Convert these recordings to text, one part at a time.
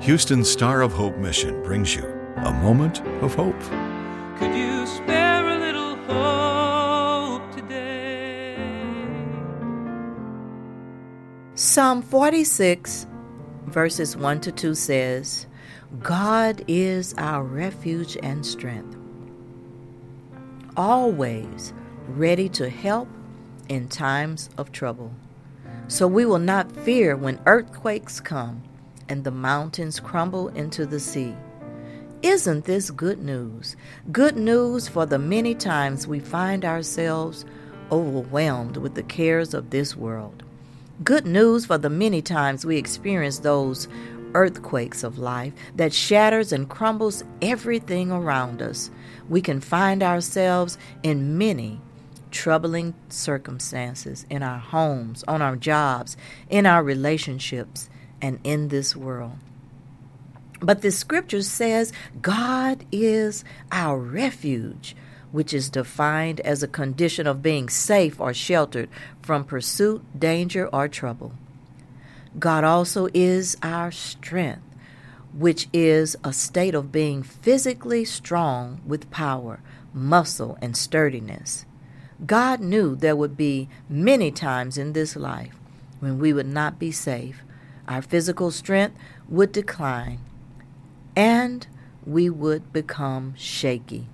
Houston Star of Hope Mission brings you a moment of hope. Could you spare a little hope today? Psalm 46, verses 1 to 2 says, God is our refuge and strength, always ready to help in times of trouble. So we will not fear when earthquakes come and the mountains crumble into the sea. Isn't this good news? Good news for the many times we find ourselves overwhelmed with the cares of this world. Good news for the many times we experience those earthquakes of life that shatters and crumbles everything around us. We can find ourselves in many troubling circumstances in our homes, on our jobs, in our relationships, and in this world. But the scripture says God is our refuge, which is defined as a condition of being safe or sheltered from pursuit, danger, or trouble. God also is our strength, which is a state of being physically strong with power, muscle, and sturdiness. God knew there would be many times in this life when we would not be safe, our physical strength would decline, and we would become shaky.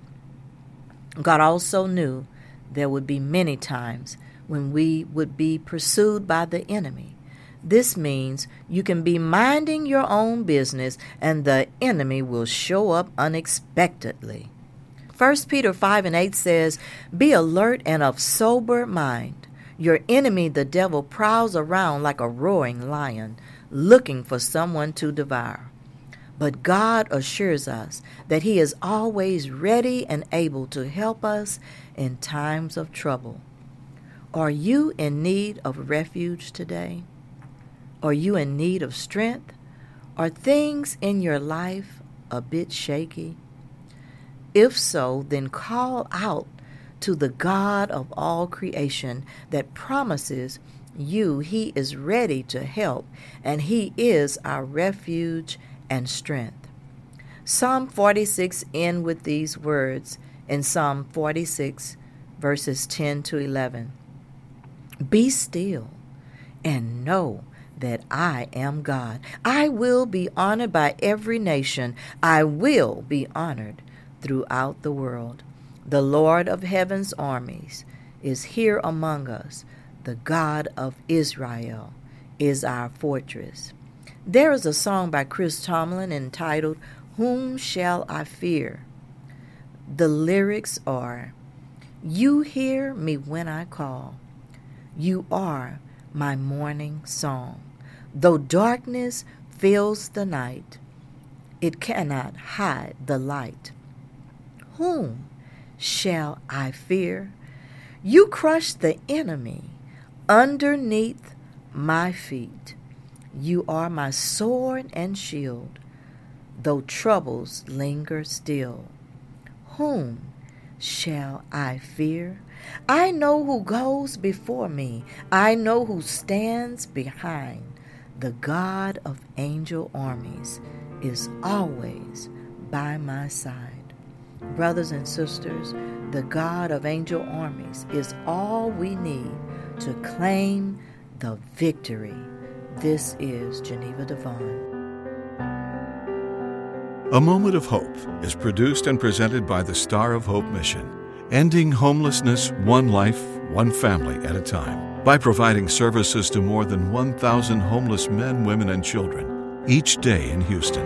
God also knew there would be many times when we would be pursued by the enemy. This means you can be minding your own business and the enemy will show up unexpectedly. 1 Peter 5 and 8 says, Be alert and of sober mind. Your enemy, the devil, prowls around like a roaring lion, looking for someone to devour. But God assures us that He is always ready and able to help us in times of trouble. Are you in need of refuge today? Are you in need of strength? Are things in your life a bit shaky? If so, then call out to the God of all creation that promises you he is ready to help, and he is our refuge and strength. Psalm 46 end with these words in Psalm 46 verses 10 to 11. Be still and know that I am God. I will be honored by every nation. I will be honored throughout the world. The Lord of heaven's armies is here among us. The God of Israel is our fortress. There is a song by Chris Tomlin entitled, Whom Shall I Fear? The lyrics are, You hear me when I call. You are my morning song. Though darkness fills the night, it cannot hide the light. Whom shall I fear? You crush the enemy underneath my feet. You are my sword and shield, though troubles linger still. Whom shall I fear? I know who goes before me, I know who stands behind. The God of angel armies is always by my side. Brothers and sisters, the God of angel armies is all we need to claim the victory. This is Geneva DeVaughn. A Moment of Hope is produced and presented by the Star of Hope Mission, ending homelessness one life, one family at a time, by providing services to more than 1,000 homeless men, women, and children each day in Houston.